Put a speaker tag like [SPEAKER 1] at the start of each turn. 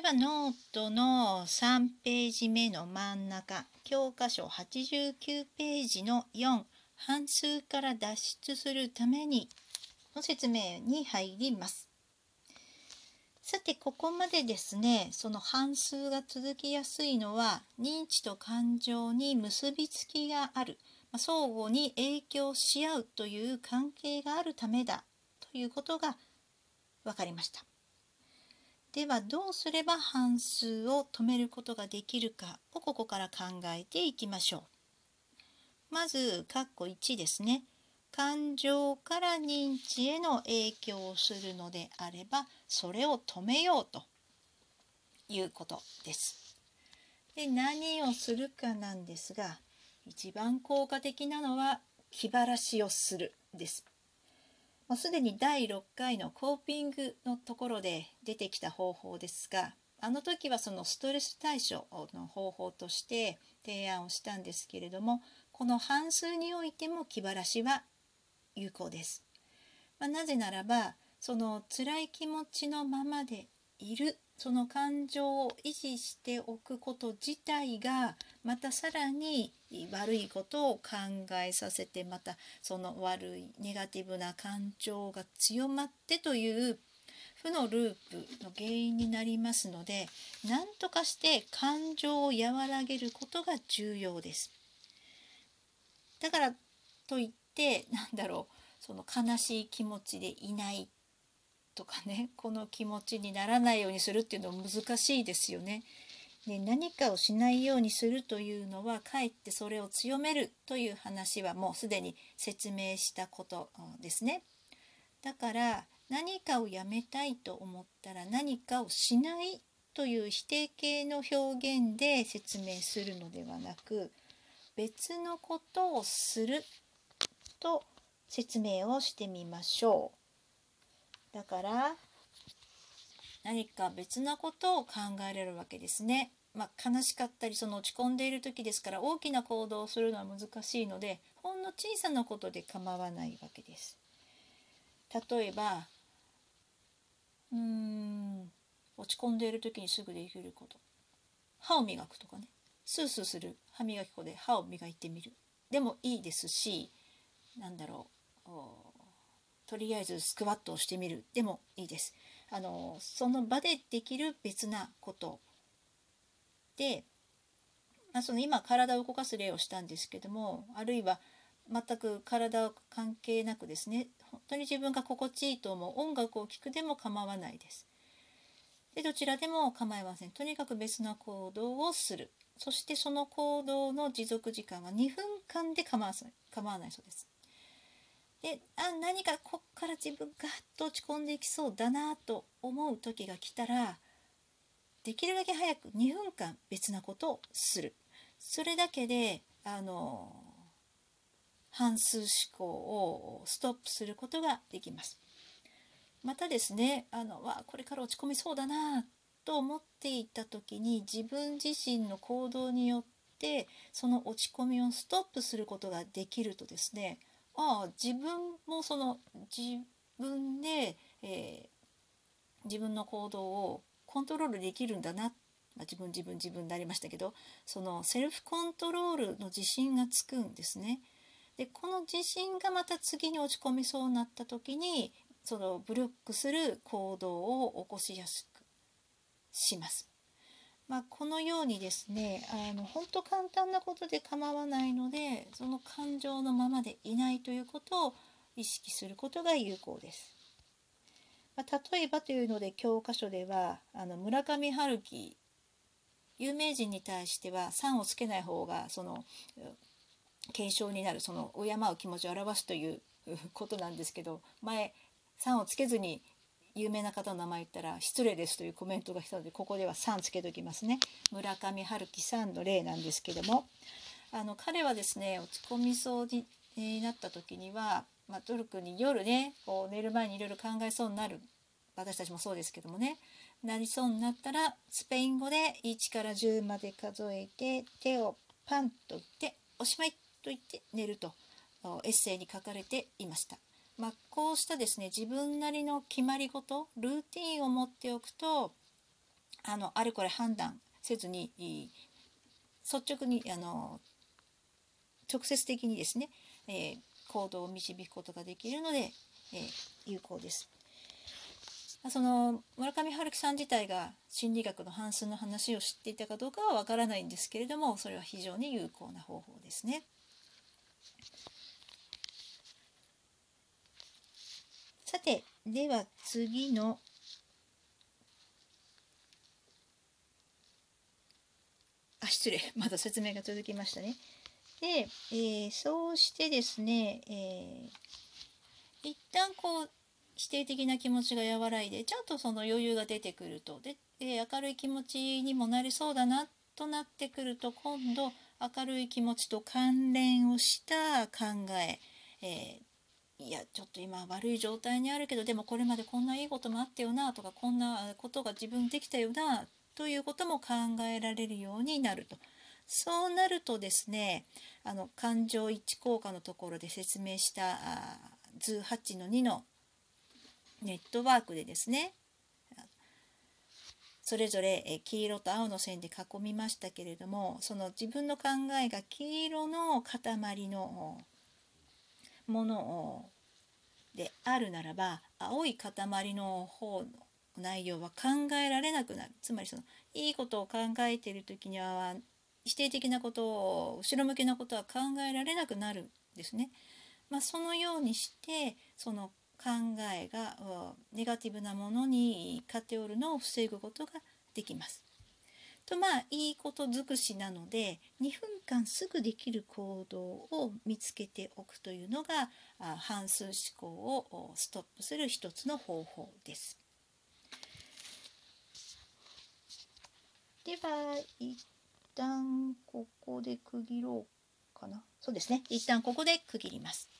[SPEAKER 1] ではノートの3ページ目の真ん中教科書89ページの4半数から脱出するためにの説明に入ります。さてここまでですねその半数が続きやすいのは認知と感情に結びつきがある、まあ、相互に影響し合うという関係があるためだということが分かりました。ではどうすれば半数を止めることができるかをここから考えていきましょう。まず括弧1ですね。感情から認知への影響をするのであればそれを止めようということです。で何をするかなんですが一番効果的なのは気晴らしをするです。もうすでに第6回のコーピングのところで出てきた方法ですがあの時はそのストレス対処の方法として提案をしたんですけれどもこの半数においても気晴らしは有効です。まあ、なぜならばその辛い気持ちのままでいるその感情を維持しておくこと自体がまたさらに悪いことを考えさせてまたその悪いネガティブな感情が強まってという負のループの原因になりますので何とかして感情を和らげることが重要です。だからといってなんだろうその悲しい気持ちでいないとかねこの気持ちにならないようにするっていうのは難しいですよね。で何かをしないようにするというのはかえってそれを強めるという話はもうすでに説明したことですね。だから何かをやめたいと思ったら何かをしないという否定形の表現で説明するのではなく別のことをすると説明をしてみましょう。だから何か別なことを考えられるわけですね。まあ、悲しかったりその落ち込んでいる時ですから大きな行動をするのは難しいのでほんの小さなことで構わないわけです。例えばうーん落ち込んでいる時にすぐできること歯を磨くとかねスースーする歯磨き粉で歯を磨いてみるでもいいですしなんだろうとりあえずスクワットをしてみるでもいいです。あのその場でできる別なことで、まあ、その今体を動かす例をしたんですけどもあるいは全く体関係なくですね本当に自分が心地いいと思う音楽を聴くでも構わないです。でどちらでも構いません。とにかく別な行動をする。そしてその行動の持続時間は2分間で構わないそうです。であ何かこっから自分ガッと落ち込んでいきそうだなと思う時が来たらできるだけ早く2分間別なことをするそれだけであの半数思考をストップすることができます。またですねあのわこれから落ち込みそうだなと思っていた時に自分自身の行動によってその落ち込みをストップすることができるとですねああ自分もその自分で、えー、自分の行動をコントロールできるんだな、まあ、自分自分自分になりましたけどそのセルフコントロールの自信がつくんですね。でこの自信がまた次に落ち込みそうになった時にそのブロックする行動を起こしやすくします。まあ、このようにですねあの本当簡単なことで構わないのでその感情のままでいないということを意識することが有効です。まあ、例えばというので教科書ではあの村上春樹有名人に対しては「さん」をつけない方がその継承になるその敬う気持ちを表すということなんですけど前「さん」をつけずに有名な方の名前言ったら失礼ですというコメントが来たのでここでは3つけときますね。村上春樹さんの例なんですけども。あの彼はですね落ち込みそうになった時には、まあ、トルクに夜ねこう寝る前にいろいろ考えそうになる。私たちもそうですけどもね。なりそうになったらスペイン語で1から10まで数えて手をパンと言っておしまいと言って寝るとエッセイに書かれていました。まあ、こうしたですね自分なりの決まり事ルーティンを持っておくとあのあれこれ判断せずに率直にあの直接的にですね、えー、行動を導くことができるので、えー、有効です。その村上春樹さん自体が心理学の半数の話を知っていたかどうかはわからないんですけれどもそれは非常に有効な方法ですね。さてでは次の。あ失礼。まだ説明が続きましたね。で、えー、そうしてですね、えー、一旦こう否定的な気持ちが和らいでちゃんとその余裕が出てくると。で、えー、明るい気持ちにもなりそうだなとなってくると今度明るい気持ちと関連をした考ええー、いやちょっと今悪い状態にあるけどでもこれまでこんないいこともあったよなとかこんなことが自分できたよなということも考えられるようになると。そうなるとですねあの感情一致効果のところで説明した図8の2のネットワークでですねそれぞれ黄色と青の線で囲みましたけれどもその自分の考えが黄色の塊のものであるならば青い塊の方の内容は考えられなくなるつまりそのいいことを考えている時には否定的なことを後ろ向きなことは考えられなくなるんですね。まあ、そのようにしてその考えがネガティブなものに偏るのを防ぐことができます。とまあいいこと尽くしなので2分間すぐできる行動を見つけておくというのが半数思考をストップする一つの方法です。では一旦ここで区切ろうかな。そうですね。一旦ここで区切ります。